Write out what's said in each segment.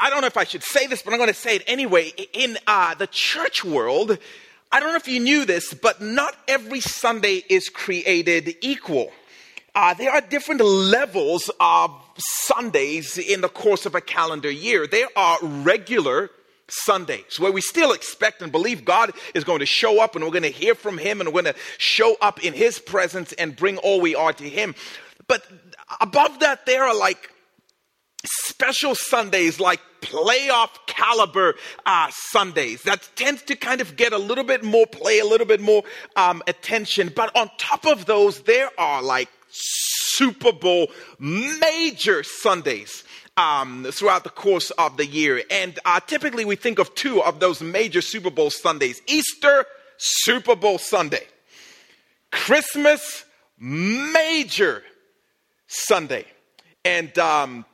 I don't know if I should say this, but I'm going to say it anyway. In uh, the church world, I don't know if you knew this, but not every Sunday is created equal. Uh, there are different levels of Sundays in the course of a calendar year. There are regular Sundays where we still expect and believe God is going to show up and we're going to hear from Him and we're going to show up in His presence and bring all we are to Him. But above that, there are like special Sundays like playoff caliber uh, Sundays that tends to kind of get a little bit more play, a little bit more um, attention. But on top of those, there are like Super Bowl major Sundays. Um, throughout the course of the year. And uh, typically we think of two of those major Super Bowl Sundays Easter, Super Bowl Sunday, Christmas, major Sunday. And um,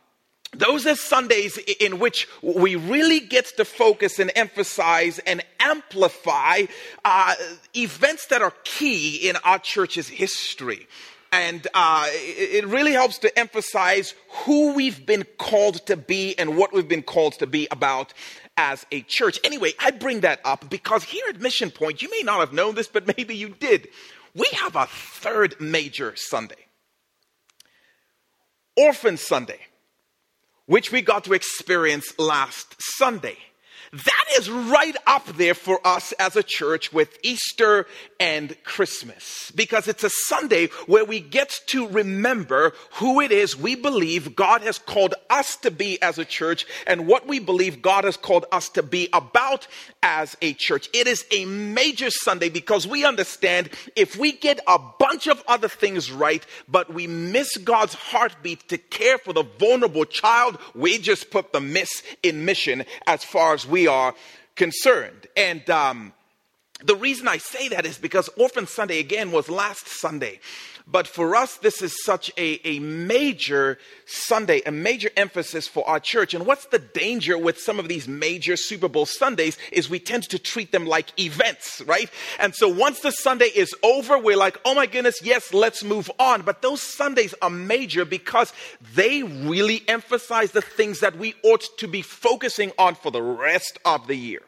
those are Sundays in which we really get to focus and emphasize and amplify uh, events that are key in our church's history. And uh, it really helps to emphasize who we've been called to be and what we've been called to be about as a church. Anyway, I bring that up because here at Mission Point, you may not have known this, but maybe you did. We have a third major Sunday Orphan Sunday which we got to experience last Sunday. That is right up there for us as a church with Easter and Christmas because it's a Sunday where we get to remember who it is we believe God has called us to be as a church and what we believe God has called us to be about as a church. It is a major Sunday because we understand if we get a bunch of other things right, but we miss God's heartbeat to care for the vulnerable child, we just put the miss in mission as far as we are concerned. And um, the reason I say that is because Orphan Sunday, again, was last Sunday. But for us, this is such a, a major Sunday, a major emphasis for our church. And what's the danger with some of these major Super Bowl Sundays is we tend to treat them like events, right? And so once the Sunday is over, we're like, oh my goodness, yes, let's move on. But those Sundays are major because they really emphasize the things that we ought to be focusing on for the rest of the year.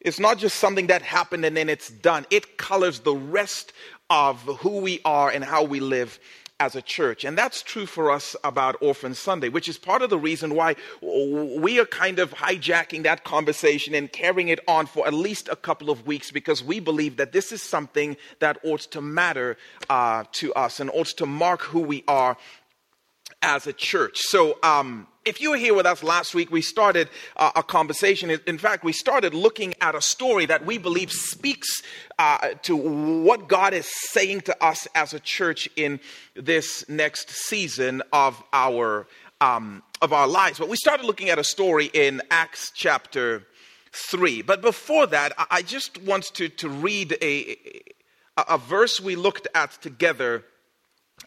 It's not just something that happened and then it's done. It colors the rest of who we are and how we live as a church. And that's true for us about Orphan Sunday, which is part of the reason why we are kind of hijacking that conversation and carrying it on for at least a couple of weeks because we believe that this is something that ought to matter uh, to us and ought to mark who we are as a church. So, um, if you were here with us last week, we started uh, a conversation. In fact, we started looking at a story that we believe speaks uh, to what God is saying to us as a church in this next season of our um, of our lives. But we started looking at a story in Acts chapter three. But before that, I just want to to read a a verse we looked at together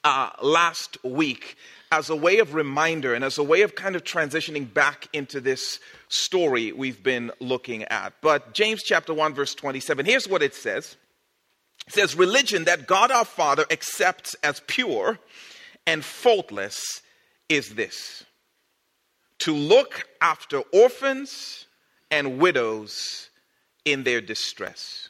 uh, last week as a way of reminder and as a way of kind of transitioning back into this story we've been looking at. But James chapter 1 verse 27, here's what it says. It says religion that God our Father accepts as pure and faultless is this: to look after orphans and widows in their distress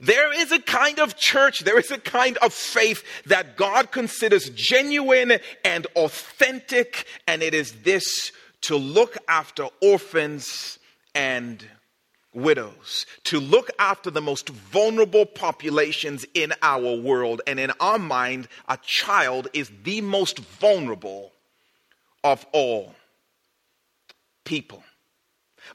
there is a kind of church, there is a kind of faith that God considers genuine and authentic, and it is this to look after orphans and widows, to look after the most vulnerable populations in our world. And in our mind, a child is the most vulnerable of all people.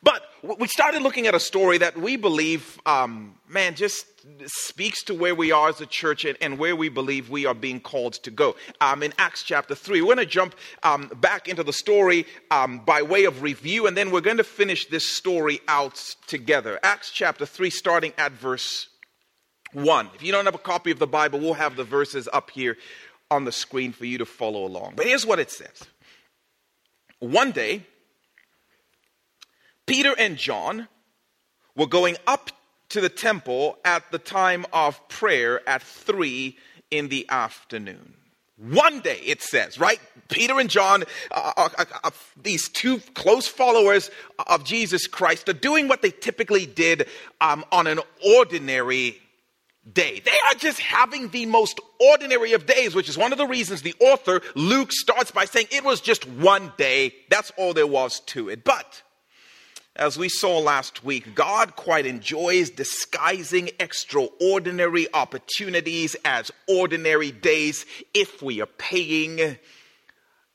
But we started looking at a story that we believe, um, man, just speaks to where we are as a church and, and where we believe we are being called to go. Um, in Acts chapter 3, we're going to jump um, back into the story um, by way of review, and then we're going to finish this story out together. Acts chapter 3, starting at verse 1. If you don't have a copy of the Bible, we'll have the verses up here on the screen for you to follow along. But here's what it says One day, Peter and John were going up to the temple at the time of prayer at three in the afternoon. One day, it says, right? Peter and John, uh, uh, uh, these two close followers of Jesus Christ, are doing what they typically did um, on an ordinary day. They are just having the most ordinary of days, which is one of the reasons the author, Luke, starts by saying it was just one day. That's all there was to it. But as we saw last week, God quite enjoys disguising extraordinary opportunities as ordinary days if we are paying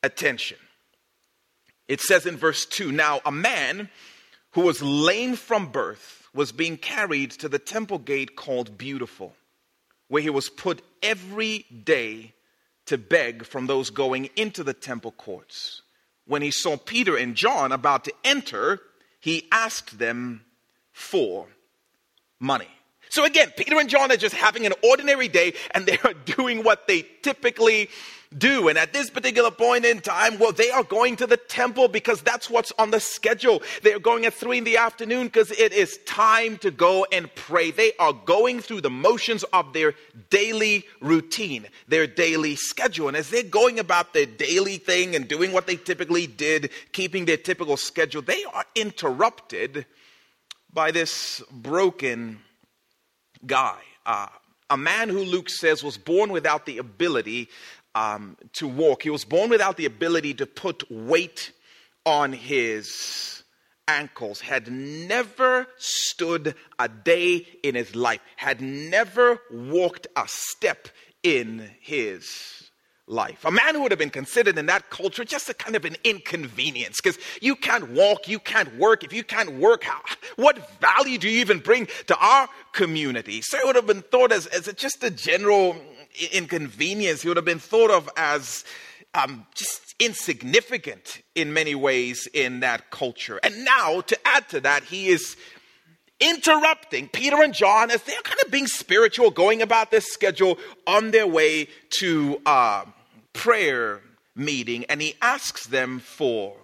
attention. It says in verse 2 Now, a man who was lame from birth was being carried to the temple gate called Beautiful, where he was put every day to beg from those going into the temple courts. When he saw Peter and John about to enter, he asked them for money. So again, Peter and John are just having an ordinary day and they are doing what they typically do. And at this particular point in time, well, they are going to the temple because that's what's on the schedule. They are going at three in the afternoon because it is time to go and pray. They are going through the motions of their daily routine, their daily schedule. And as they're going about their daily thing and doing what they typically did, keeping their typical schedule, they are interrupted by this broken guy. Uh, a man who Luke says was born without the ability um, to walk. He was born without the ability to put weight on his ankles, had never stood a day in his life, had never walked a step in his life. A man who would have been considered in that culture just a kind of an inconvenience because you can't walk, you can't work. If you can't work, how, what value do you even bring to our community? So it would have been thought as, as a, just a general inconvenience. He would have been thought of as um, just insignificant in many ways in that culture. And now, to add to that, he is interrupting Peter and John as they're kind of being spiritual, going about this schedule on their way to uh, prayer meeting and he asks them for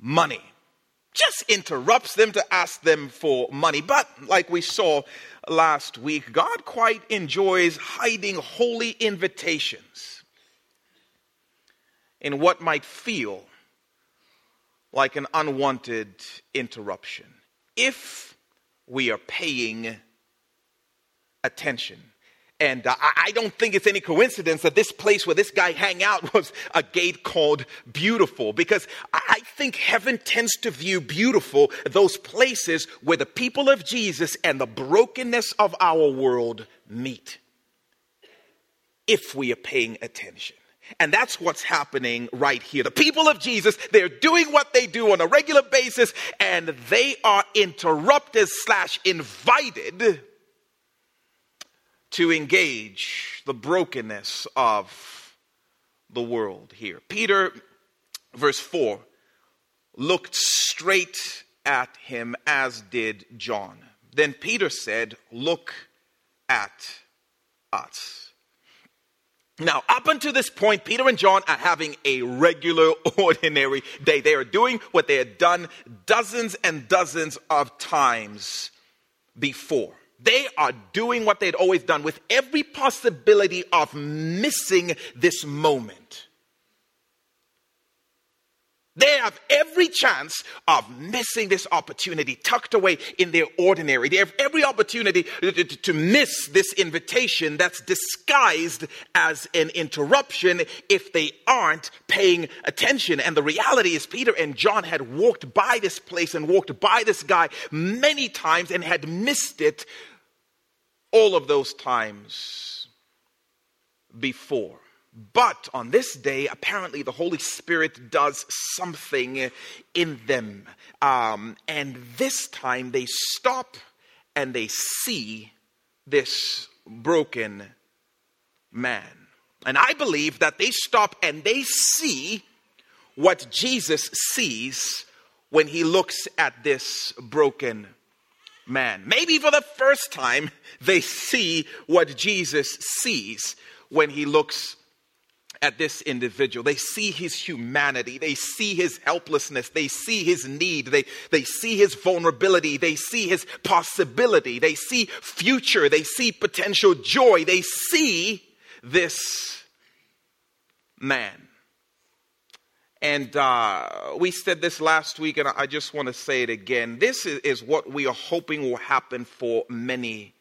money. Just interrupts them to ask them for money. But like we saw last week, God quite enjoys hiding holy invitations in what might feel like an unwanted interruption if we are paying attention. And uh, I don't think it's any coincidence that this place where this guy hang out was a gate called Beautiful, because I think heaven tends to view beautiful those places where the people of Jesus and the brokenness of our world meet. If we are paying attention. And that's what's happening right here. The people of Jesus, they're doing what they do on a regular basis, and they are interrupted slash invited to engage the brokenness of the world here. Peter, verse 4, looked straight at him, as did John. Then Peter said, Look at us. Now, up until this point, Peter and John are having a regular, ordinary day. They are doing what they had done dozens and dozens of times before. They are doing what they'd always done with every possibility of missing this moment. They have every chance of missing this opportunity tucked away in their ordinary. They have every opportunity to, to, miss this invitation that's disguised as an interruption if they aren't paying attention. And the reality is, Peter and John had walked by this place and walked by this guy many times and had missed it all of those times before. But on this day, apparently the Holy Spirit does something in them. Um, and this time they stop and they see this broken man. And I believe that they stop and they see what Jesus sees when he looks at this broken man. Maybe for the first time, they see what Jesus sees when he looks at this individual. They see his humanity. They see his helplessness. They see his need. They, they see his vulnerability. They see his possibility. They see future. They see potential joy. They see this man. And uh, we said this last week, and I just want to say it again. This is, is what we are hoping will happen for many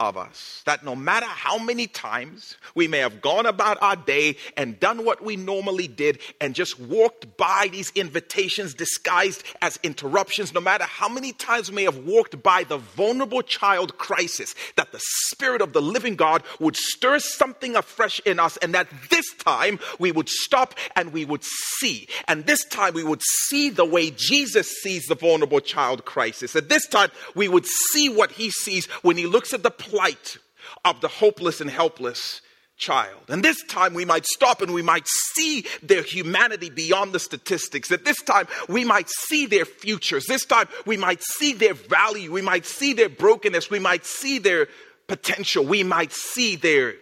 of us. That no matter how many times we may have gone about our day and done what we normally did and just walked by these invitations disguised as interruptions, no matter how many times we may have walked by the vulnerable child crisis, that the Spirit of the living God would stir something afresh in us and that this time we would stop and we would see. And this time we would see the way Jesus sees the vulnerable child crisis. At this time we would see what he sees when he looks at the plight of the hopeless and helpless child. And this time we might stop and we might see their humanity beyond the statistics. At this time we might see their futures. This time we might see their value. We might see their brokenness. We might see their potential. We might see their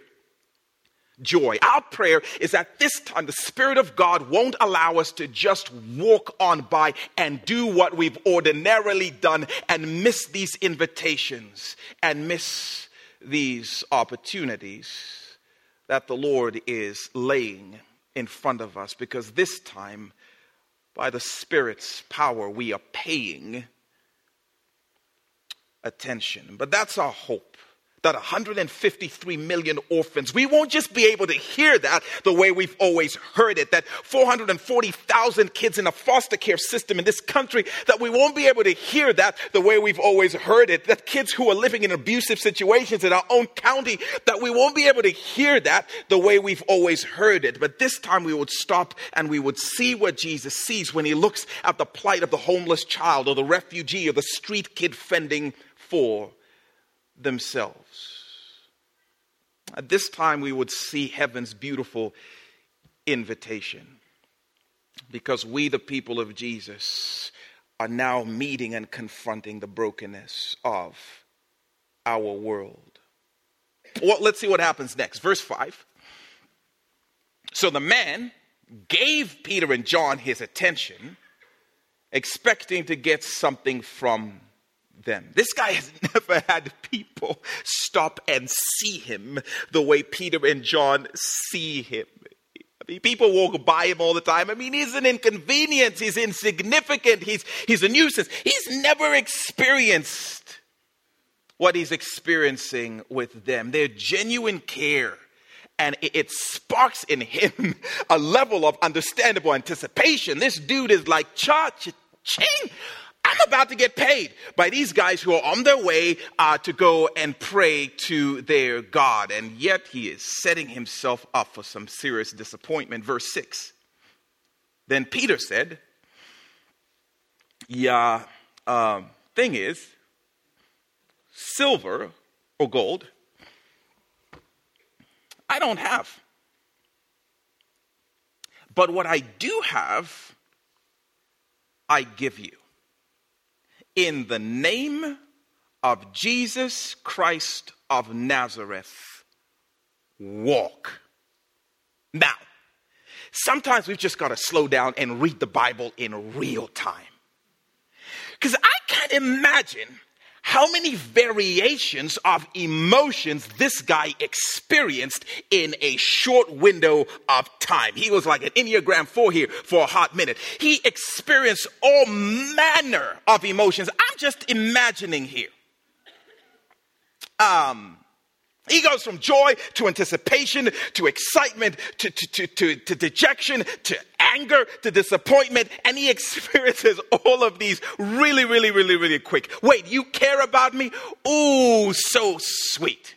joy. Our prayer is that this time the Spirit of God won't allow us to just walk on by and do what we've ordinarily done and miss these invitations and miss these opportunities that the Lord is laying in front of us because this time, by the Spirit's power, we are paying attention. But that's our hope that 153 million orphans, we won't just be able to hear that the way we've always heard it, that 440,000 kids in a foster care system in this country, that we won't be able to hear that the way we've always heard it, that kids who are living in abusive situations in our own county, that we won't be able to hear that the way we've always heard it. But this time we would stop and we would see what Jesus sees when he looks at the plight of the homeless child or the refugee or the street kid fending for themselves. At this time, we would see heaven's beautiful invitation because we, the people of Jesus, are now meeting and confronting the brokenness of our world. Well, let's see what happens next. Verse 5. So the man gave Peter and John his attention, expecting to get something from them. This guy has never had people stop and see him the way Peter and John see him. I mean, people walk by him all the time. I mean, he's an inconvenience. He's insignificant. He's, he's a nuisance. He's never experienced what he's experiencing with them. Their genuine care. And it sparks in him a level of understandable anticipation. This dude is like, cha, cha, ching. I'm about to get paid by these guys who are on their way uh, to go and pray to their God. And yet he is setting himself up for some serious disappointment. Verse 6. Then Peter said, Yeah, um, thing is, silver or gold, I don't have. But what I do have, I give you in the name of Jesus Christ of Nazareth, walk. Now, sometimes we've just got to slow down and read the Bible in real time. Because I can't imagine how many variations of emotions this guy experienced in a short window of time. He was like an Enneagram 4 here for a hot minute. He experienced all manner of emotions. I'm just imagining here. Um, he goes from joy to anticipation to excitement to, to, to, to, to dejection to anger to disappointment, and he experiences all of these really, really, really, really quick. Wait, you care about me? Ooh, so sweet.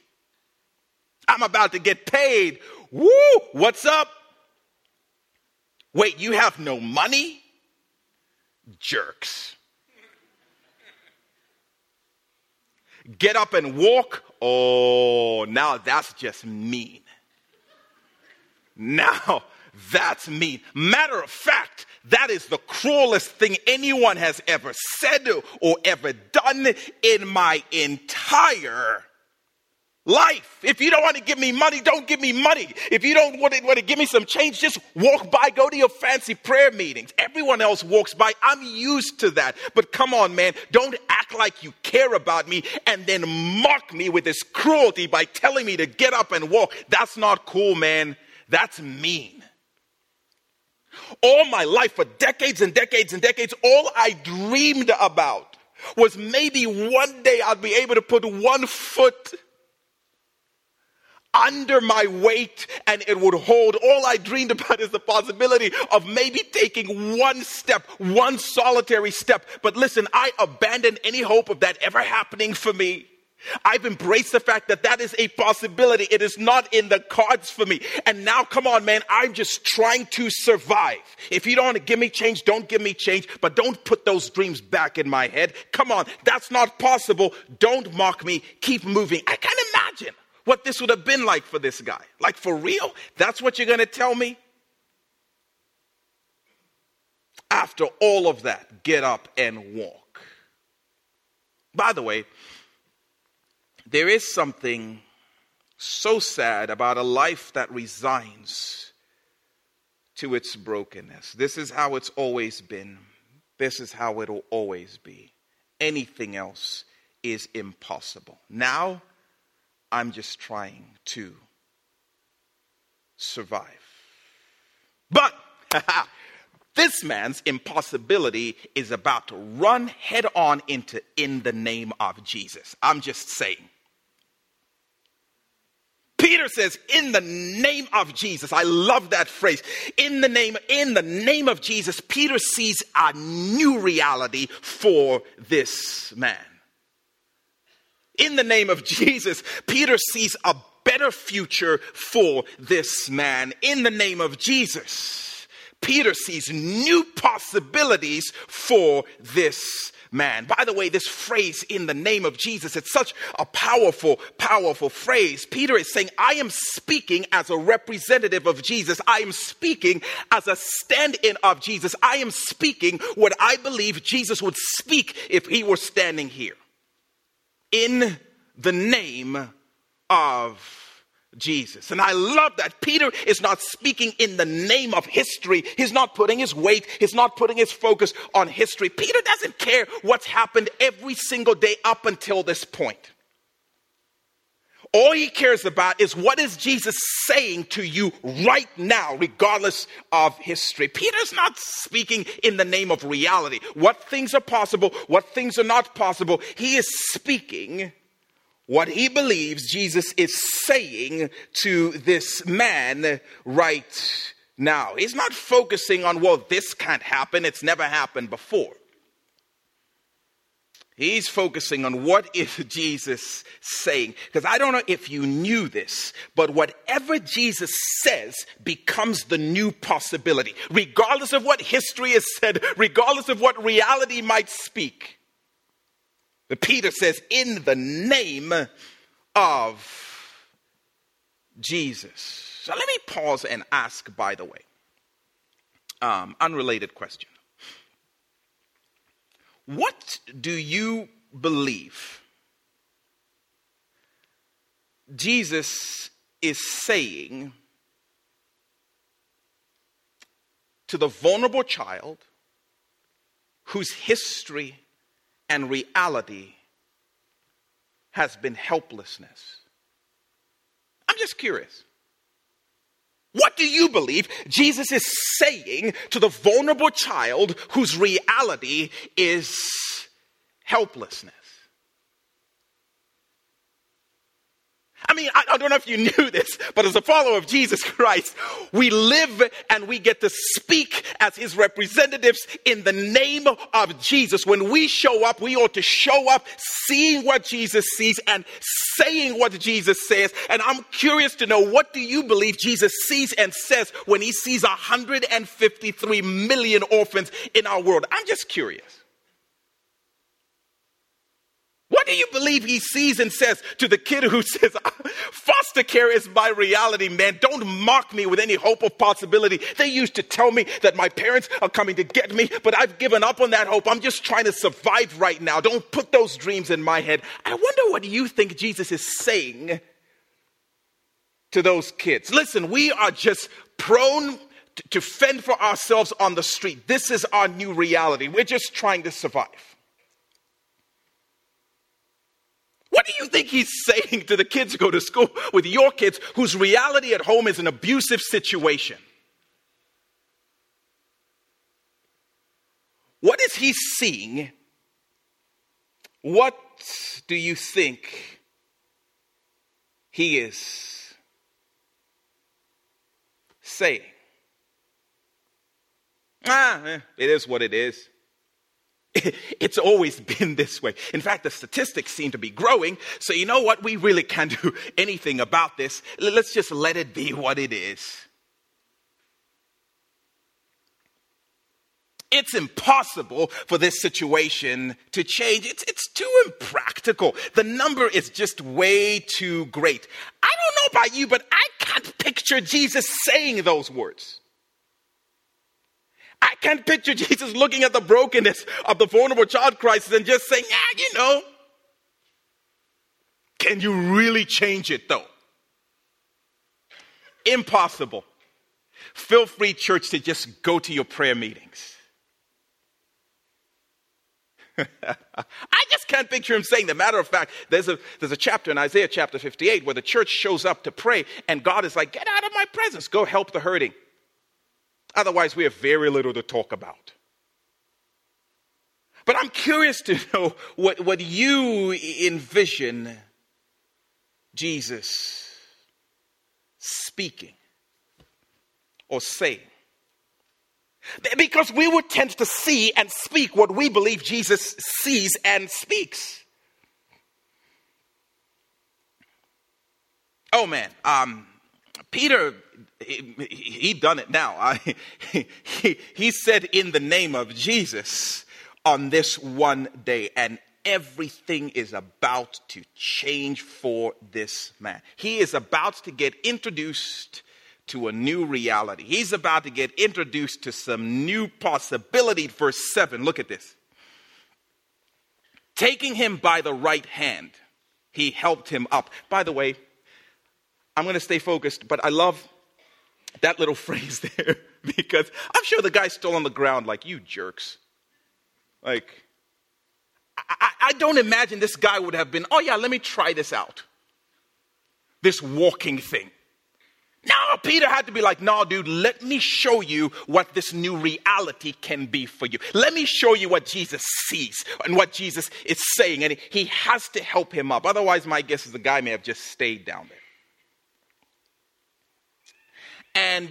I'm about to get paid. Woo, what's up? Wait, you have no money? Jerks. Get up and walk? Oh, now that's just mean. Now, that's mean. Matter of fact, that is the cruelest thing anyone has ever said or ever done in my entire life. If you don't want to give me money, don't give me money. If you don't want to, want to give me some change, just walk by, go to your fancy prayer meetings. Everyone else walks by. I'm used to that. But come on, man, don't act like you care about me and then mock me with this cruelty by telling me to get up and walk. That's not cool, man. That's mean. All my life, for decades and decades and decades, all I dreamed about was maybe one day I'd be able to put one foot under my weight and it would hold. All I dreamed about is the possibility of maybe taking one step, one solitary step. But listen, I abandoned any hope of that ever happening for me. I've embraced the fact that that is a possibility. It is not in the cards for me. And now, come on, man, I'm just trying to survive. If you don't want to give me change, don't give me change, but don't put those dreams back in my head. Come on, that's not possible. Don't mock me. Keep moving. I can't imagine what this would have been like for this guy. Like, for real? That's what you're going to tell me? After all of that, get up and walk. By the way, there is something so sad about a life that resigns to its brokenness. This is how it's always been. This is how it'll always be. Anything else is impossible. Now, I'm just trying to survive. But this man's impossibility is about to run head on into in the name of Jesus. I'm just saying. Peter says, in the name of Jesus. I love that phrase. In the name, in the name of Jesus, Peter sees a new reality for this man. In the name of Jesus, Peter sees a better future for this man. In the name of Jesus, Peter sees new possibilities for this man. By the way, this phrase in the name of Jesus, it's such a powerful, powerful phrase. Peter is saying, I am speaking as a representative of Jesus. I am speaking as a stand in of Jesus. I am speaking what I believe Jesus would speak if he were standing here. In the name of Jesus. And I love that Peter is not speaking in the name of history. He's not putting his weight, he's not putting his focus on history. Peter doesn't care what's happened every single day up until this point. All he cares about is what is Jesus saying to you right now, regardless of history. Peter's not speaking in the name of reality. What things are possible, what things are not possible. He is speaking what he believes Jesus is saying to this man right now. He's not focusing on, well, this can't happen, it's never happened before. He's focusing on what is Jesus saying. Because I don't know if you knew this, but whatever Jesus says becomes the new possibility. Regardless of what history has said, regardless of what reality might speak. But Peter says, in the name of Jesus. So let me pause and ask, by the way, um, unrelated question. What do you believe Jesus is saying to the vulnerable child whose history and reality has been helplessness. I'm just curious. What do you believe Jesus is saying to the vulnerable child whose reality is helplessness? I mean, I, I, don't know if you knew this, but as a follower of Jesus Christ, we live and we get to speak as his representatives in the name of Jesus. When we show up, we ought to show up seeing what Jesus sees and saying what Jesus says. And I'm curious to know what do you believe Jesus sees and says when he sees 153 million orphans in our world? I'm just curious. What do you believe he sees and says to the kid who says, Foster care is my reality, man. Don't mock me with any hope of possibility. They used to tell me that my parents are coming to get me, but I've given up on that hope. I'm just trying to survive right now. Don't put those dreams in my head. I wonder what you think Jesus is saying to those kids. Listen, we are just prone to fend for ourselves on the street. This is our new reality. We're just trying to survive. What do you think he's saying to the kids who go to school with your kids whose reality at home is an abusive situation? What is he seeing? What do you think he is saying? Ah, eh, it is what it is. It's always been this way. In fact, the statistics seem to be growing. So, you know what? We really can't do anything about this. Let's just let it be what it is. It's impossible for this situation to change. It's, it's too impractical. The number is just way too great. I don't know about you, but I can't picture Jesus saying those words. I can't picture Jesus looking at the brokenness of the vulnerable child crisis and just saying, yeah, you know. Can you really change it though? Impossible. Feel free, church, to just go to your prayer meetings. I just can't picture him saying that. Matter of fact, there's a, there's a chapter in Isaiah chapter 58 where the church shows up to pray, and God is like, Get out of my presence, go help the hurting. Otherwise, we have very little to talk about. But I'm curious to know what, what you envision Jesus speaking or saying. Because we would tend to see and speak what we believe Jesus sees and speaks. Oh man, um, Peter he, he done it now. I, he, he said in the name of Jesus on this one day, and everything is about to change for this man. He is about to get introduced to a new reality. He's about to get introduced to some new possibility. Verse 7, look at this. Taking him by the right hand, he helped him up. By the way, I'm going to stay focused, but I love that little phrase there because I'm sure the guy's still on the ground like, you jerks. Like, I, I, don't imagine this guy would have been, oh yeah, let me try this out. This walking thing. No, Peter had to be like, no, dude, let me show you what this new reality can be for you. Let me show you what Jesus sees and what Jesus is saying. And he has to help him up. Otherwise, my guess is the guy may have just stayed down there. And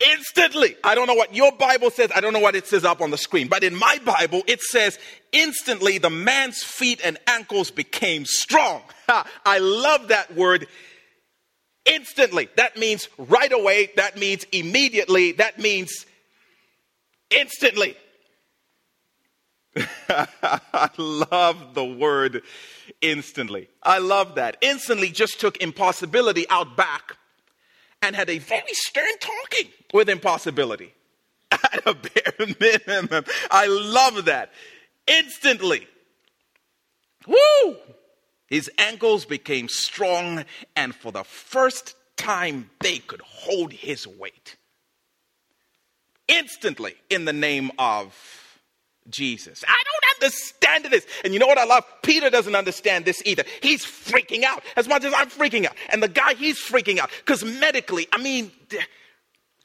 instantly, I don't know what your Bible says, I don't know what it says up on the screen, but in my Bible, it says, instantly the man's feet and ankles became strong. I love that word. Instantly. That means right away. That means immediately. That means instantly. I love the word instantly. I love that. Instantly just took impossibility out back and had a very stern talking with impossibility at a bare minimum. I love that. Instantly. Woo! His ankles became strong, and for the first time, they could hold his weight. Instantly, in the name of Jesus. I don't understand this. And you know what I love? Peter doesn't understand this either. He's freaking out as much as I'm freaking out. And the guy, he's freaking out because medically, I mean,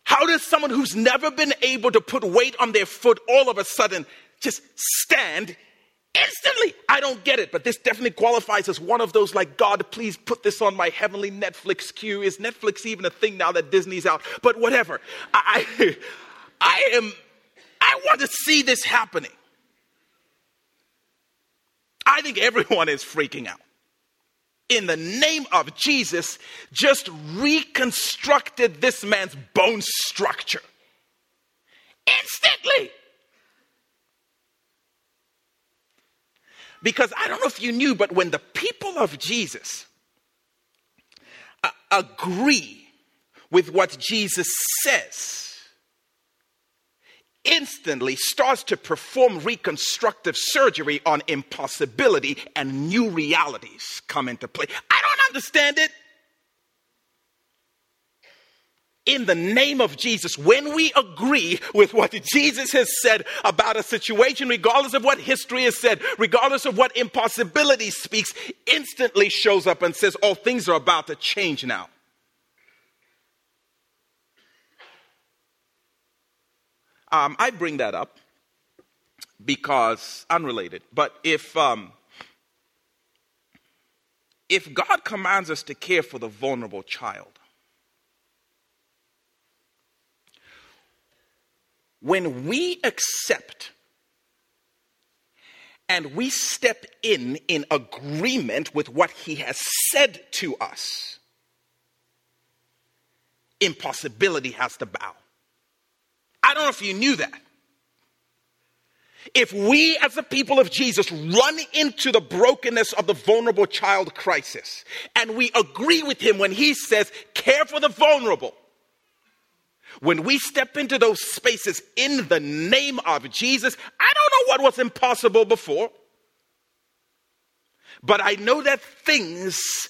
how does someone who's never been able to put weight on their foot all of a sudden just stand instantly? I don't get it, but this definitely qualifies as one of those like, God, please put this on my heavenly Netflix queue. Is Netflix even a thing now that Disney's out? But whatever. I, I, I am, I want to see this happening. I think everyone is freaking out. In the name of Jesus, just reconstructed this man's bone structure instantly. Because I don't know if you knew, but when the people of Jesus uh, agree with what Jesus says, instantly starts to perform reconstructive surgery on impossibility and new realities come into play. I don't understand it. In the name of Jesus, when we agree with what Jesus has said about a situation, regardless of what history has said, regardless of what impossibility speaks, instantly shows up and says, Oh, things are about to change now. Um, I bring that up because unrelated. But if um, if God commands us to care for the vulnerable child, when we accept and we step in in agreement with what he has said to us, impossibility has to bow. I don't know if you knew that. If we, as the people of Jesus, run into the brokenness of the vulnerable child crisis and we agree with him when he says, care for the vulnerable, when we step into those spaces in the name of Jesus, I don't know what was impossible before, but I know that things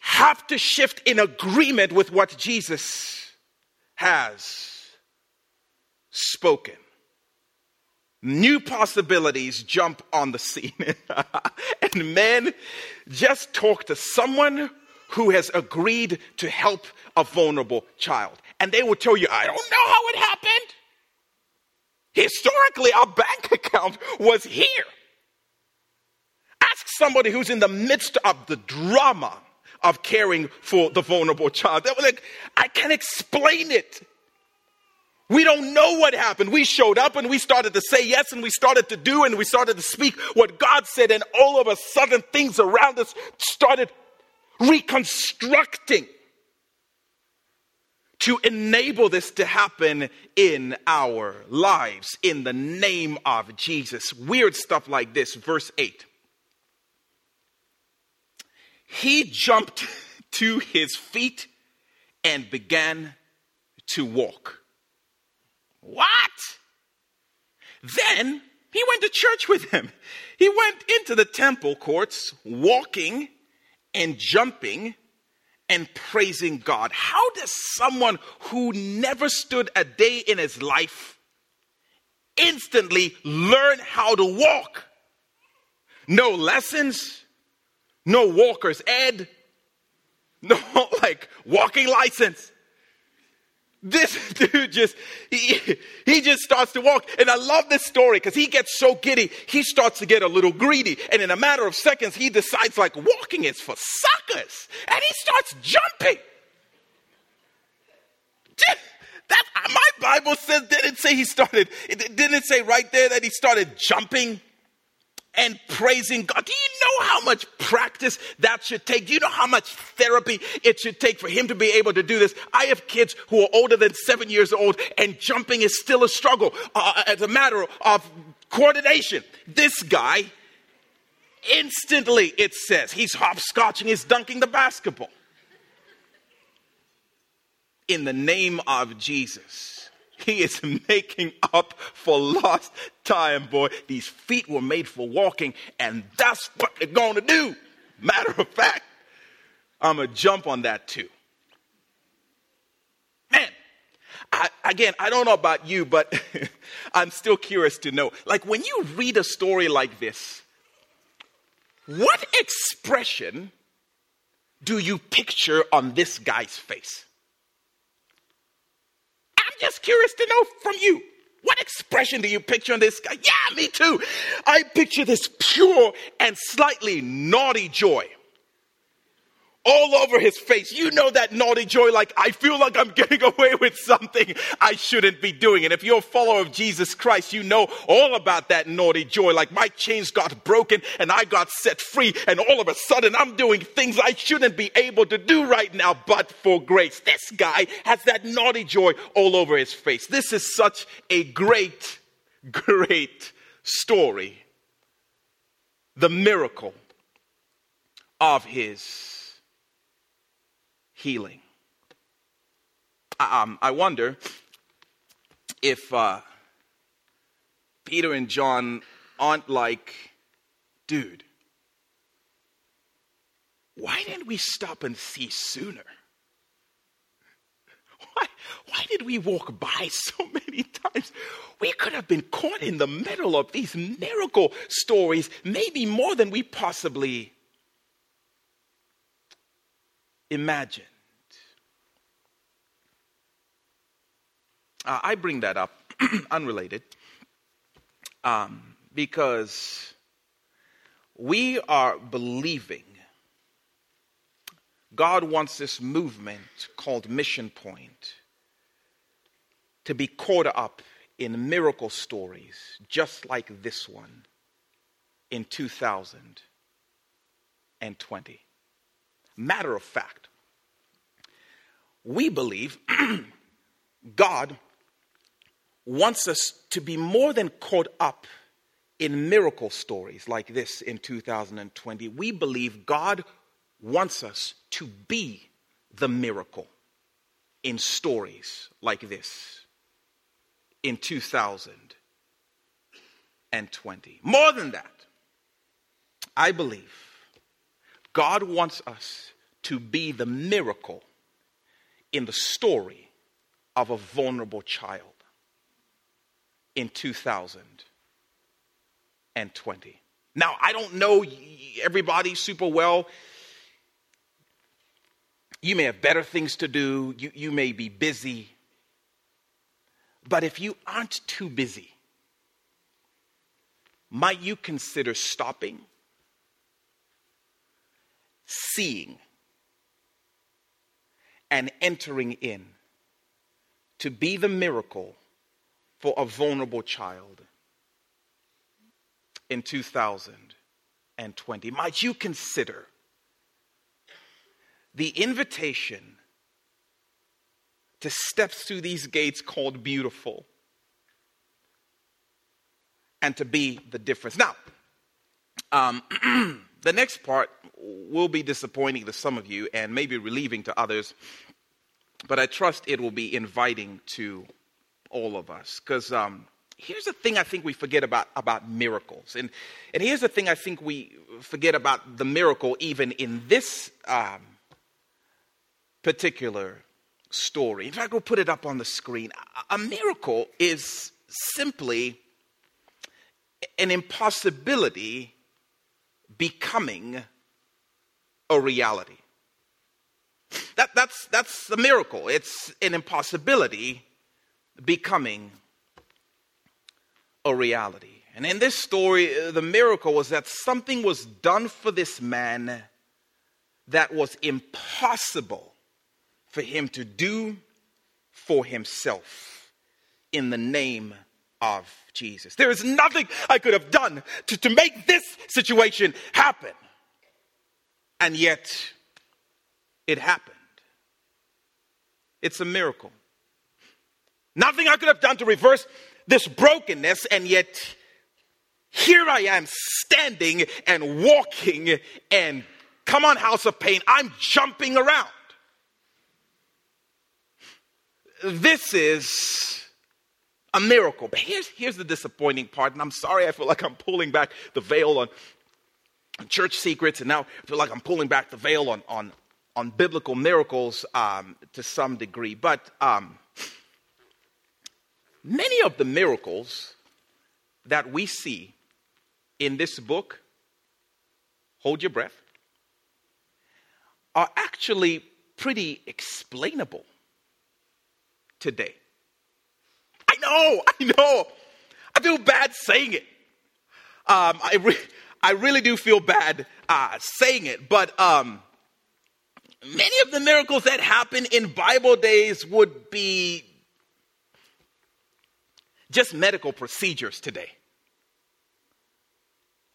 have to shift in agreement with what Jesus has spoken. New possibilities jump on the scene. and men, just talk to someone who has agreed to help a vulnerable child. And they will tell you, I don't know how it happened. Historically, our bank account was here. Ask somebody who's in the midst of the drama of caring for the vulnerable child. They were like, I can't explain it. We don't know what happened. We showed up and we started to say yes and we started to do and we started to speak what God said, and all of a sudden things around us started reconstructing to enable this to happen in our lives in the name of Jesus. Weird stuff like this, verse 8. He jumped to his feet and began to walk. What? Then he went to church with him. He went into the temple courts walking and jumping and praising God. How does someone who never stood a day in his life instantly learn how to walk? No lessons, no walker's ed, no like walking license. This dude just, he, he just starts to walk. And I love this story because he gets so giddy, he starts to get a little greedy. And in a matter of seconds, he decides like walking is for suckers. And he starts jumping. That, my Bible says, didn't say he started, it didn't say right there that he started jumping and praising God. Do you know how much practice that should take? Do you know how much therapy it should take for him to be able to do this? I have kids who are older than seven years old, and jumping is still a struggle uh, as a matter of coordination. This guy, instantly, it says, he's hopscotching, he's dunking the basketball. In the name of Jesus. He is making up for lost time, boy. These feet were made for walking, and that's what they're going to do. Matter of fact, I'm going to jump on that too. Man, I, again, I don't know about you, but I'm still curious to know. Like, when you read a story like this, what expression do you picture on this guy's face? Just curious to know from you. What expression do you picture on this guy? Yeah, me too. I picture this pure and slightly naughty joy all over his face. You know that naughty joy, like, I feel like I'm getting away with something I shouldn't be doing. And if you're a follower of Jesus Christ, you know all about that naughty joy. Like, my chains got broken and I got set free, and all of a sudden I'm doing things I shouldn't be able to do right now, but for grace. This guy has that naughty joy all over his face. This is such a great, great story. The miracle of his healing. Um, I wonder if uh, Peter and John aren't like, dude, why didn't we stop and see sooner? Why, why did we walk by so many times? We could have been caught in the middle of these miracle stories, maybe more than we possibly imagined. Uh, I bring that up, unrelated, um, because we are believing God wants this movement called Mission Point to be caught up in miracle stories just like this one in 2020. Matter of fact, we believe God wants us to be more than caught up in miracle stories like this in 2020. We believe God wants us to be the miracle in stories like this in 2020. More than that, I believe God wants us to be the miracle in the story of a vulnerable child in 2020. Now, I don't know everybody super well. You may have better things to do, you, you may be busy. But if you aren't too busy, might you consider stopping, seeing, and entering in to be the miracle for a vulnerable child in 2020? Might you consider the invitation to step through these gates called beautiful and to be the difference? Now, um, the next part will be disappointing to some of you and maybe relieving to others, but I trust it will be inviting to all of us. Because um, here's the thing I think we forget about, about miracles. And, and here's the thing I think we forget about the miracle, even in this um, particular story. In fact, we'll put it up on the screen. A, a miracle is simply an impossibility becoming a reality. That, that's, that's a miracle. It's an impossibility becoming a reality. And in this story, uh, the miracle was that something was done for this man that was impossible for him to do for himself in the name of Jesus. There is nothing I could have done to, to make this situation happen. And yet, it happened. It's a miracle. Nothing I could have done to reverse this brokenness, and yet here I am standing and walking, and come on, House of Pain, I'm jumping around. This is a miracle. But here's, here's the disappointing part, and I'm sorry I feel like I'm pulling back the veil on church secrets, and now I feel like I'm pulling back the veil on, on, on biblical miracles um, to some degree. But um, Many of the miracles that we see in this book, hold your breath, are actually pretty explainable today. I know, I know. I feel bad saying it. Um, I, re- I really do feel bad uh, saying it, but um, many of the miracles that happen in Bible days would be just medical procedures today.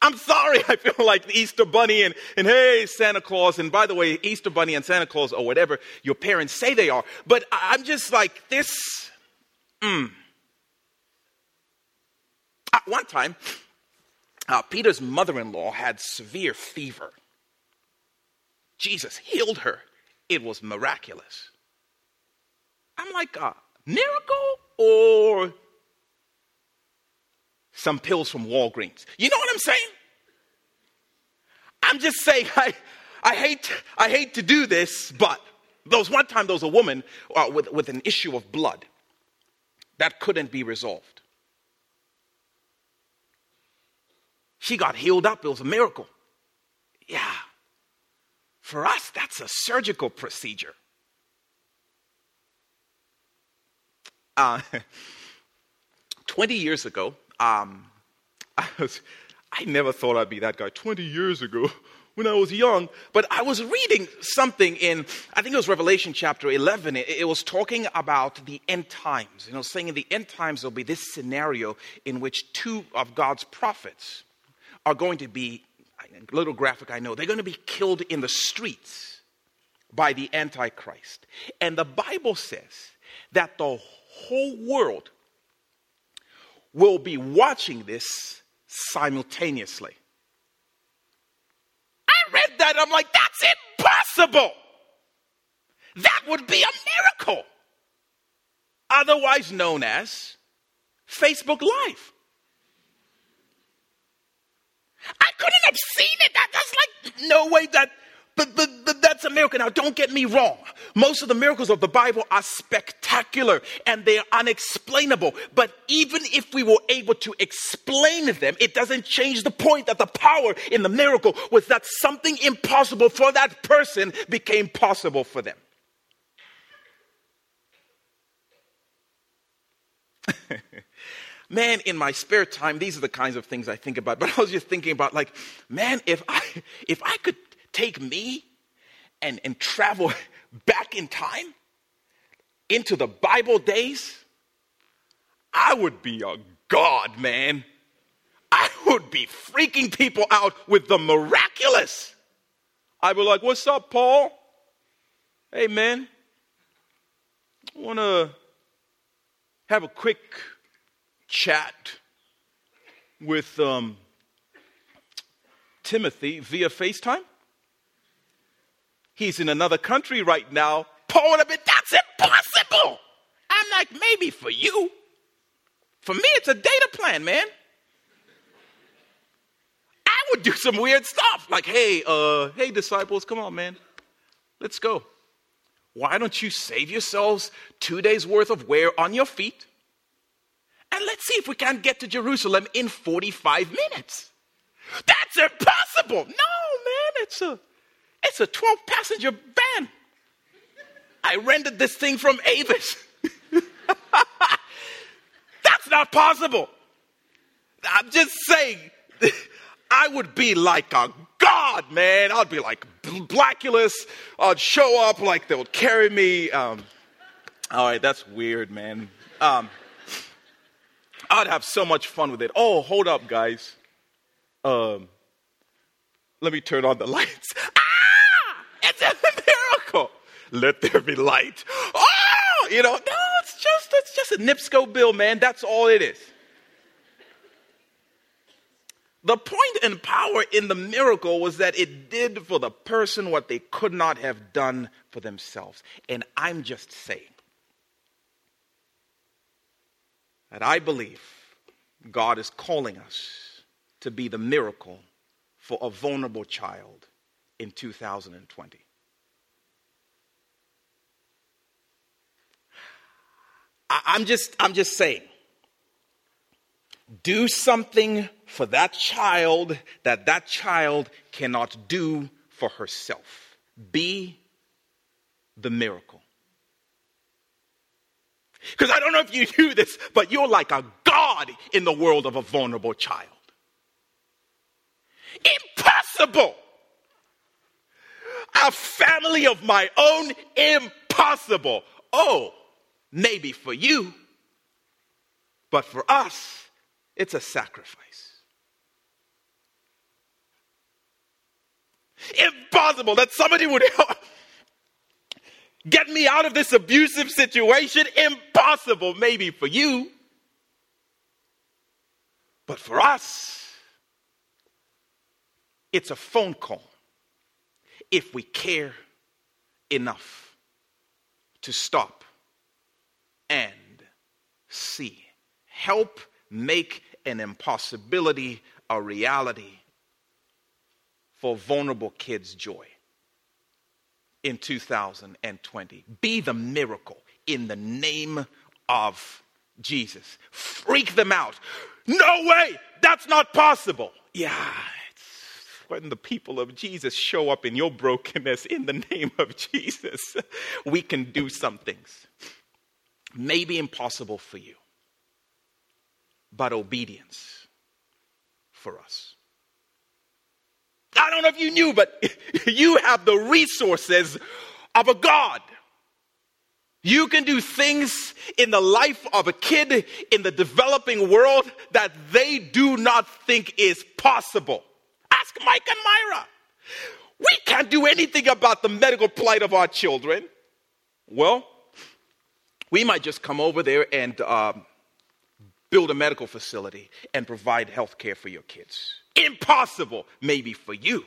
I'm sorry, I feel like the Easter Bunny and, and hey, Santa Claus. And by the way, Easter Bunny and Santa Claus or whatever your parents say they are. But I'm just like, this. Mm. At one time, uh, Peter's mother in law had severe fever. Jesus healed her. It was miraculous. I'm like, a miracle or some pills from Walgreens. You know what I'm saying? I'm just saying, I, I, hate, I hate to do this, but there was one time there was a woman uh, with, with an issue of blood that couldn't be resolved. She got healed up. It was a miracle. Yeah. For us, that's a surgical procedure. Uh, 20 years ago, um, I, was, I never thought I'd be that guy 20 years ago when I was young. But I was reading something in, I think it was Revelation chapter 11. It, it was talking about the end times. You know, saying in the end times there'll be this scenario in which two of God's prophets are going to be, a little graphic I know, they're going to be killed in the streets by the Antichrist. And the Bible says that the whole world will be watching this simultaneously. I read that, I'm like, that's impossible. That would be a miracle. Otherwise known as Facebook Live. I couldn't have seen it. That, that's like no way that but, but, but, that's a miracle. Now, don't get me wrong. Most of the miracles of the Bible are spectacular and they're unexplainable. But even if we were able to explain them, it doesn't change the point that the power in the miracle was that something impossible for that person became possible for them. man, in my spare time, these are the kinds of things I think about. But I was just thinking about, like, man, if I if I could take me and, and travel back in time into the Bible days, I would be a god, man. I would be freaking people out with the miraculous. I'd be like, What's up, Paul? Hey, man. I want to have a quick chat with um, Timothy via FaceTime. He's in another country right now. Paul would have been, that's impossible. I'm like, maybe for you. For me, it's a data plan, man. I would do some weird stuff like, hey, uh, hey, disciples, come on, man. Let's go. Why don't you save yourselves two days worth of wear on your feet? And let's see if we can't get to Jerusalem in 45 minutes. That's impossible. No, man, it's a it's a 12 passenger van. I rented this thing from Avis. That's not possible. I'm just saying, I would be like a god, man. I'd be like Blackulus. I'd show up like they would carry me. Um, all right, that's weird, man. Um, I'd have so much fun with it. Oh, hold up, guys. Um, let me turn on the lights. It's a miracle. Let there be light. Oh, you know, no, it's just it's just a NIPSCO bill, man. That's all it is. The point and power in the miracle was that it did for the person what they could not have done for themselves. And I'm just saying that I believe God is calling us to be the miracle for a vulnerable child in 2020. I'm just, I'm just saying, do something for that child that that child cannot do for herself. Be the miracle. Because I don't know if you do this, but you're like a God in the world of a vulnerable child. Impossible a family of my own? Impossible. Oh, maybe for you, but for us, it's a sacrifice. Impossible that somebody would help get me out of this abusive situation. Impossible, maybe for you, but for us, it's a phone call if we care enough to stop and see. Help make an impossibility a reality for vulnerable kids' joy in 2020. Be the miracle in the name of Jesus. Freak them out. No way, that's not possible. Yeah, when the people of Jesus show up in your brokenness in the name of Jesus, we can do some things. Maybe impossible for you, but obedience for us. I don't know if you knew, but you have the resources of a God. You can do things in the life of a kid in the developing world that they do not think is possible. Ask Mike and Myra. We can't do anything about the medical plight of our children. Well, we might just come over there and um, build a medical facility and provide health care for your kids. Impossible, maybe for you.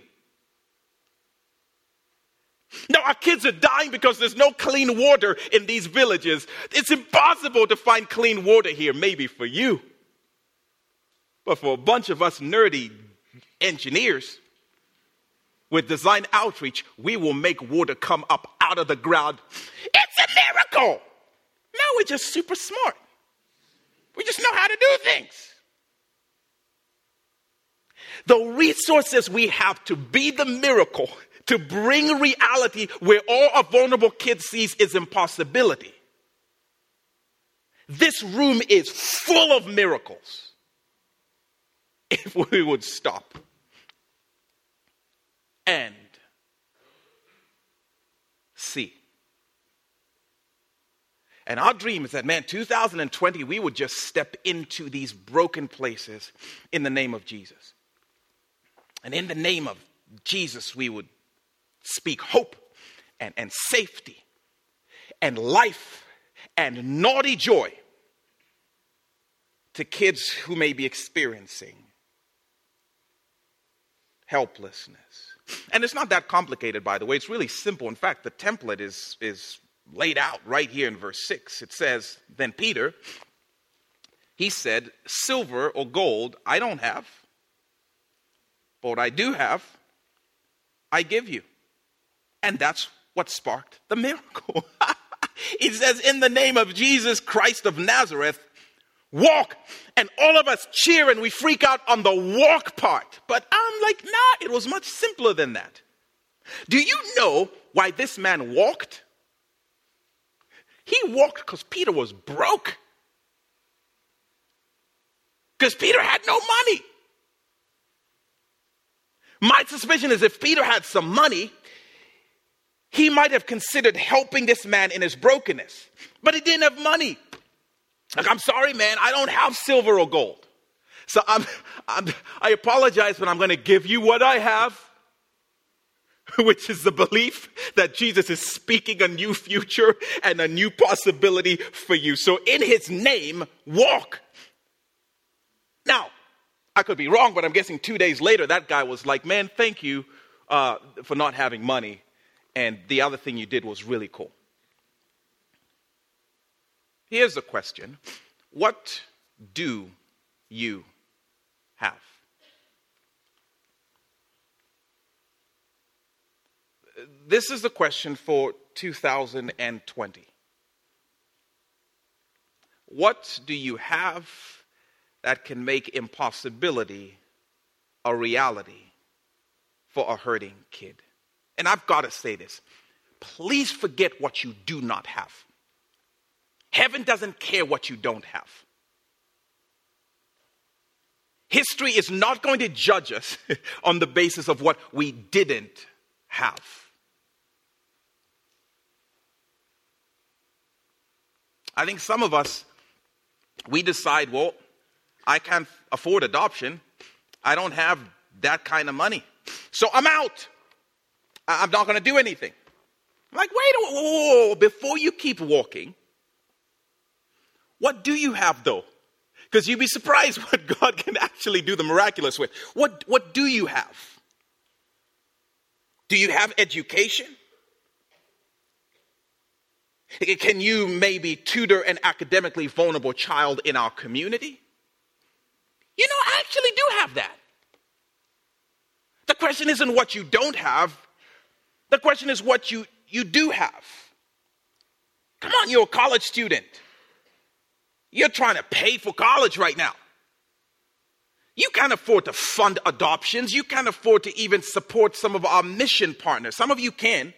No, our kids are dying because there's no clean water in these villages. It's impossible to find clean water here, maybe for you. But for a bunch of us nerdy engineers with design outreach, we will make water come up out of the ground. It's a miracle. No, we're just super smart. We just know how to do things. The resources we have to be the miracle, to bring reality where all a vulnerable kid sees is impossibility. This room is full of miracles if we would stop and see. And our dream is that, man, 2020, we would just step into these broken places in the name of Jesus. And in the name of Jesus, we would speak hope and, and safety and life and naughty joy to kids who may be experiencing helplessness. And it's not that complicated, by the way. It's really simple. In fact, the template is, is laid out right here in verse 6. It says, Then Peter, he said, Silver or gold I don't have, but what I do have, I give you. And that's what sparked the miracle. It says, In the name of Jesus Christ of Nazareth, walk. And all of us cheer and we freak out on the walk part. But I'm like, nah, it was much simpler than that. Do you know why this man walked? He walked because Peter was broke. Because Peter had no money. My suspicion is if Peter had some money, he might have considered helping this man in his brokenness. But he didn't have money. Like, I'm sorry, man, I don't have silver or gold. So I'm, I'm i apologize, but I'm going to give you what I have. which is the belief that Jesus is speaking a new future and a new possibility for you. So, in his name, walk. Now, I could be wrong, but I'm guessing two days later, that guy was like, Man, thank you uh, for not having money. And the other thing you did was really cool. Here's the question What do you have? this is the question for 2020. What do you have that can make impossibility a reality for a hurting kid? And I've got to say this please forget what you do not have. Heaven doesn't care what you don't have. History is not going to judge us on the basis of what we didn't have. I think some of us, we decide, well, I can't afford adoption. I don't have that kind of money. So I'm out. I'm not going to do anything. I'm like, wait, whoa, whoa, whoa, before you keep walking, what do you have though? Because you'd be surprised what God can actually do the miraculous with. What, what do you have? Do you have education? Can you maybe tutor an academically vulnerable child in our community? You know, I actually do have that. The question isn't what you don't have, the question is what you, you do have. Come on, you're a college student. You're trying to pay for college right now. You can't afford to fund adoptions. You can't afford to even support some of our mission partners. Some of you can.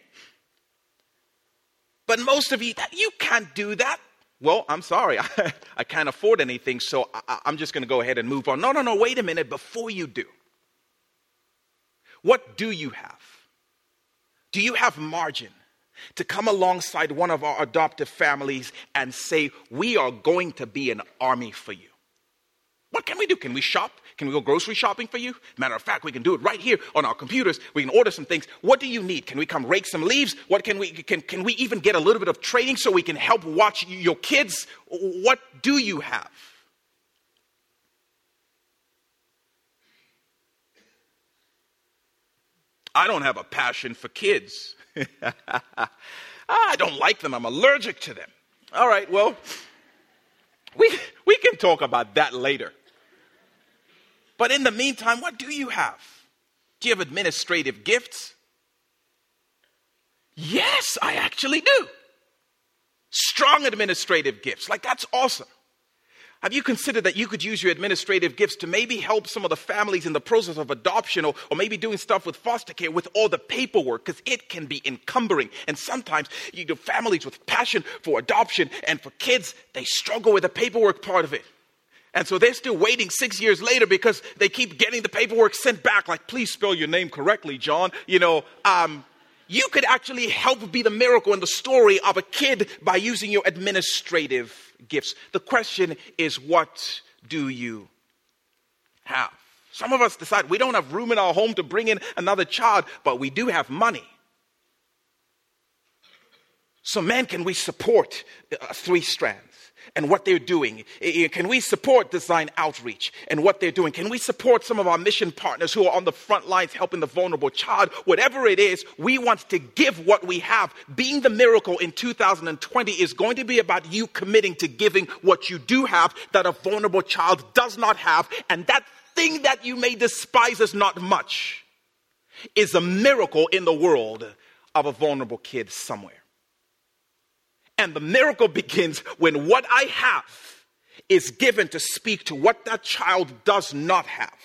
But most of you, you can't do that. well, I'm sorry, I, can't afford anything, so I'm just going to go ahead and move on. No, no, no, wait a minute. Before you do, what do you have? Do you have margin to come alongside one of our adoptive families and say, We are going to be an army for you? What can we do? Can we shop? Can we go grocery shopping for you? Matter of fact, we can do it right here on our computers. We can order some things. What do you need? Can we come rake some leaves? What can we can, can we even get a little bit of training so we can help watch your kids? What do you have? I don't have a passion for kids. Ah, I don't like them. I'm allergic to them. All right, well, we, we can talk about that later. But in the meantime, what do you have? Do you have administrative gifts? Yes, I actually do. Strong administrative gifts. Like, that's awesome. Have you considered that you could use your administrative gifts to maybe help some of the families in the process of adoption or, or maybe doing stuff with foster care with all the paperwork? Because it can be encumbering. And sometimes you know, families with passion for adoption and for kids, they struggle with the paperwork part of it. And so they're still waiting six years later because they keep getting the paperwork sent back, like, please spell your name correctly, John. You know, um, you could actually help be the miracle in the story of a kid by using your administrative gifts. The question is, what do you have? Some of us decide we don't have room in our home to bring in another child, but we do have money. So, man, can we support uh, three strands? And what they're doing? Can we support Design Outreach and what they're doing? Can we support some of our mission partners who are on the front lines helping the vulnerable child? Whatever it is, we want to give what we have. Being the miracle in 2020 is going to be about you committing to giving what you do have that a vulnerable child does not have. And that thing that you may despise as not much is a miracle in the world of a vulnerable kid somewhere. And the miracle begins when what I have is given to speak to what that child does not have.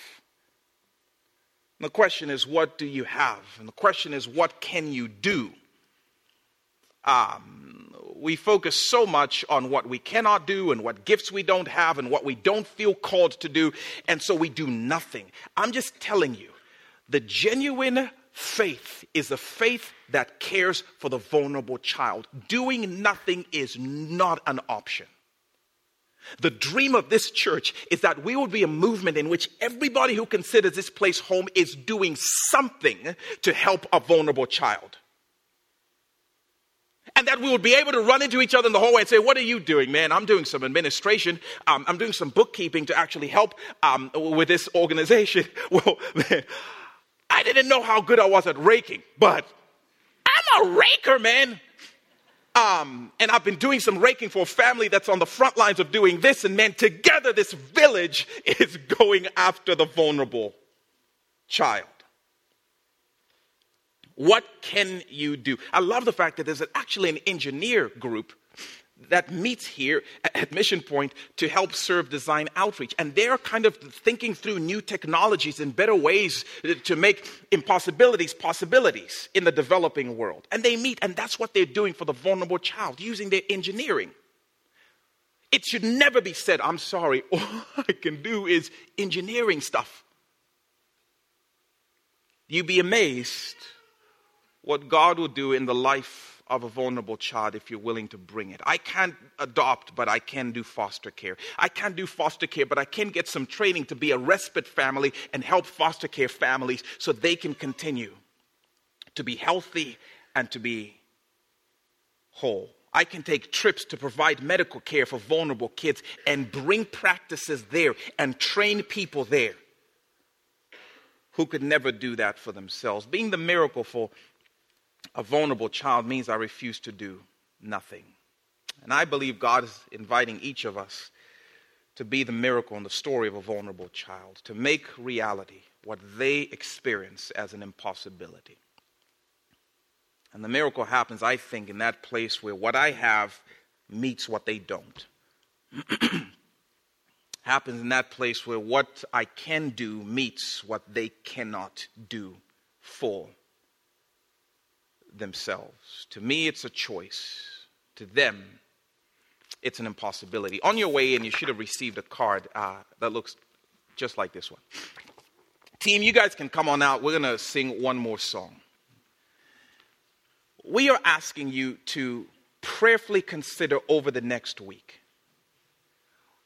And the question is, what do you have? And the question is, what can you do? Um, we focus so much on what we cannot do and what gifts we don't have and what we don't feel called to do, and so we do nothing. I'm just telling you, the genuine faith is a faith that cares for the vulnerable child. Doing nothing is not an option. The dream of this church is that we would be a movement in which everybody who considers this place home is doing something to help a vulnerable child. And that we would be able to run into each other in the hallway and say, What are you doing, man? I'm doing some administration. Um, I'm doing some bookkeeping to actually help um, with this organization. Well, man, I didn't know how good I was at raking, but I'm a raker, man. Um, and I've been doing some raking for a family that's on the front lines of doing this, and man, together this village is going after the vulnerable child. What can you do? I love the fact that there's actually an engineer group that meets here at Mission Point to help serve design outreach. And they're kind of thinking through new technologies and better ways to make impossibilities possibilities in the developing world. And they meet, and that's what they're doing for the vulnerable child, using their engineering. It should never be said, I'm sorry, all I can do is engineering stuff. You'd be amazed what God will do in the life of a vulnerable child if you're willing to bring it. I can't adopt, but I can do foster care. I can't do foster care, but I can get some training to be a respite family and help foster care families so they can continue to be healthy and to be whole. I can take trips to provide medical care for vulnerable kids and bring practices there and train people there who could never do that for themselves. Being the miracle for a vulnerable child means I refuse to do nothing. And I believe God is inviting each of us to be the miracle in the story of a vulnerable child, to make reality what they experience as an impossibility. And the miracle happens, I think, in that place where what I have meets what they don't. happens in that place where what I can do meets what they cannot do for themselves. To me, it's a choice. To them, it's an impossibility. On your way in, you should have received a card uh, that looks just like this one. Team, you guys can come on out. We're going to sing one more song. We are asking you to prayerfully consider over the next week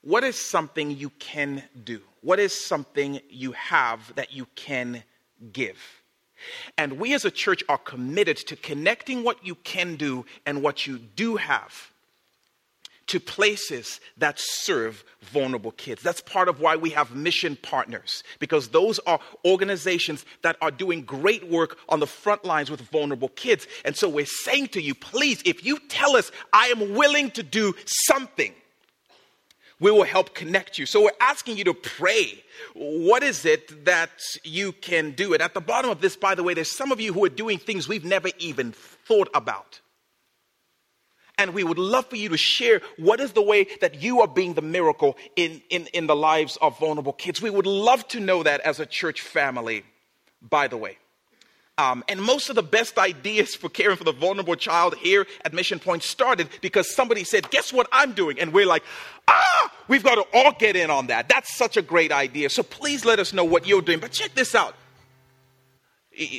what is something you can do? What is something you have that you can give? And we as a church are committed to connecting what you can do and what you do have to places that serve vulnerable kids. That's part of why we have mission partners, because those are organizations that are doing great work on the front lines with vulnerable kids. And so we're saying to you, please, if you tell us, I am willing to do something, we will help connect you. So we're asking you to pray. What is it that you can do? And at the bottom of this, by the way, there's some of you who are doing things we've never even thought about. And we would love for you to share what is the way that you are being the miracle in, in, in the lives of vulnerable kids. We would love to know that as a church family, by the way. Um, and most of the best ideas for caring for the vulnerable child here at Mission Point started because somebody said, Guess what I'm doing? And we're like, Ah, we've got to all get in on that. That's such a great idea. So please let us know what you're doing. But check this out.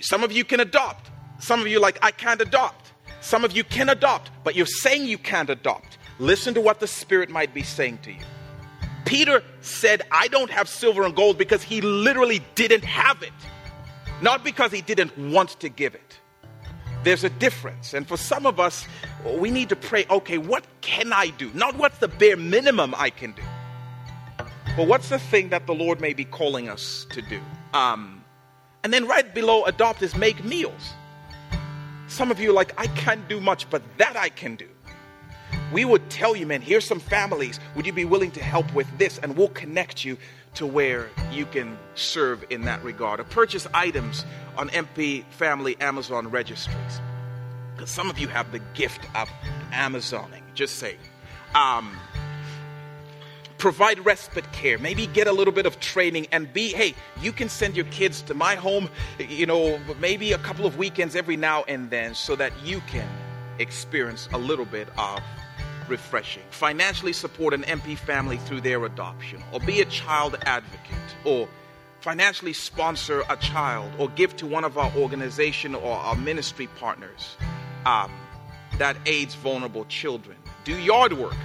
Some of you can adopt. Some of you like, I can't adopt. Some of you can adopt, but you're saying you can't adopt. Listen to what the Spirit might be saying to you. Peter said, I don't have silver and gold because he literally didn't have it, not because he didn't want to give it. There's a difference. And for some of us, we need to pray okay, what can I do? Not what's the bare minimum I can do, but what's the thing that the Lord may be calling us to do? Um, and then right below adopt is make meals. Some of you are like, I can't do much, but that I can do. We would tell you, man, here's some families. Would you be willing to help with this? And we'll connect you to where you can serve in that regard. Or purchase items on MP Family Amazon registries. Because some of you have the gift of Amazoning. Just say. Um, provide respite care, maybe get a little bit of training and be, hey, you can send your kids to my home, you know, maybe a couple of weekends every now and then so that you can experience a little bit of refreshing. Financially support an MP family through their adoption, or be a child advocate, or financially sponsor a child, or give to one of our organization or our ministry partners um, that aids vulnerable children. Do yard work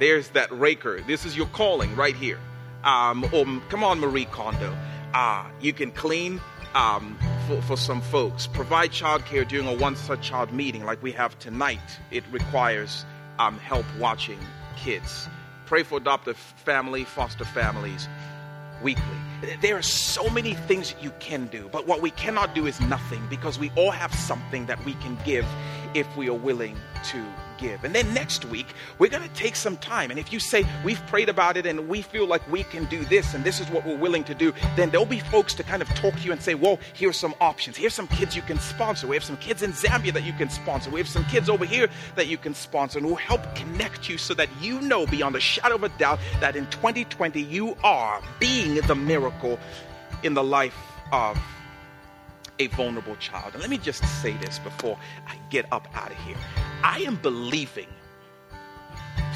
there's that raker. This is your calling right here. Um, or come on, Marie Kondo. Uh, you can clean um, for, for some folks. Provide childcare during a one such child meeting like we have tonight. It requires um, help watching kids. Pray for adoptive family, foster families weekly. There are so many things you can do, but what we cannot do is nothing because we all have something that we can give if we are willing to give. And then next week, we're going to take some time. And if you say, we've prayed about it and we feel like we can do this and this is what we're willing to do, then there'll be folks to kind of talk to you and say, well, here's some options. Here's some kids you can sponsor. We have some kids in Zambia that you can sponsor. We have some kids over here that you can sponsor. And we'll help connect you so that you know beyond a shadow of a doubt that in 2020 you are being the miracle in the life of a vulnerable child. And let me just say this before I get up out of here. I am believing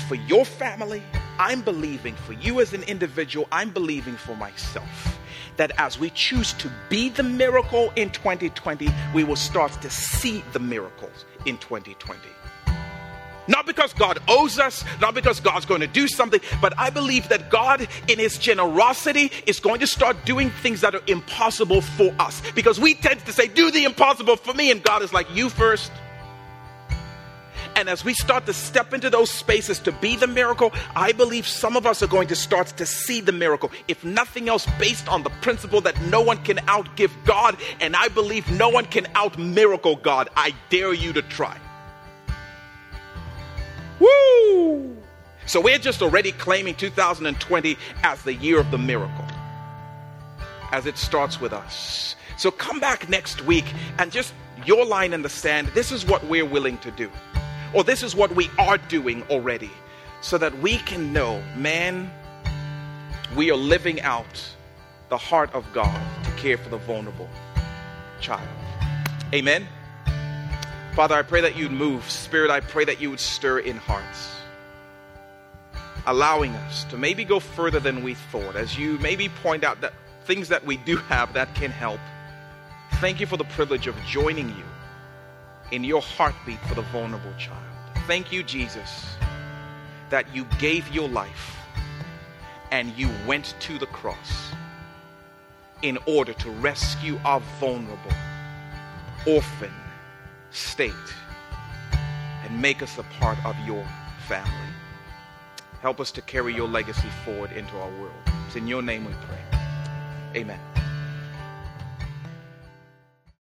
for your family, I'm believing for you as an individual, I'm believing for myself that as we choose to be the miracle in 2020, we will start to see the miracles in 2020. Not because God owes us, not because God's going to do something, but I believe that God, in His generosity, is going to start doing things that are impossible for us. Because we tend to say, Do the impossible for me, and God is like, You first. And as we start to step into those spaces to be the miracle, I believe some of us are going to start to see the miracle. If nothing else, based on the principle that no one can outgive God, and I believe no one can out miracle God. I dare you to try. Woo! So we're just already claiming 2020 as the year of the miracle, as it starts with us. So come back next week and just your line in the sand. This is what we're willing to do, or this is what we are doing already, so that we can know, man, we are living out the heart of God to care for the vulnerable child. Amen. Father, I pray that you'd move. Spirit, I pray that you would stir in hearts. allowing us to maybe go further than we thought, as you maybe point out that things that we do have that can help. Thank you for the privilege of joining you in your heartbeat for the vulnerable child. Thank you, Jesus, that you gave your life and you went to the cross in order to rescue our vulnerable, orphan state and make us a part of your family. Help us to carry your legacy forward into our world. It's in your name we pray. Amen.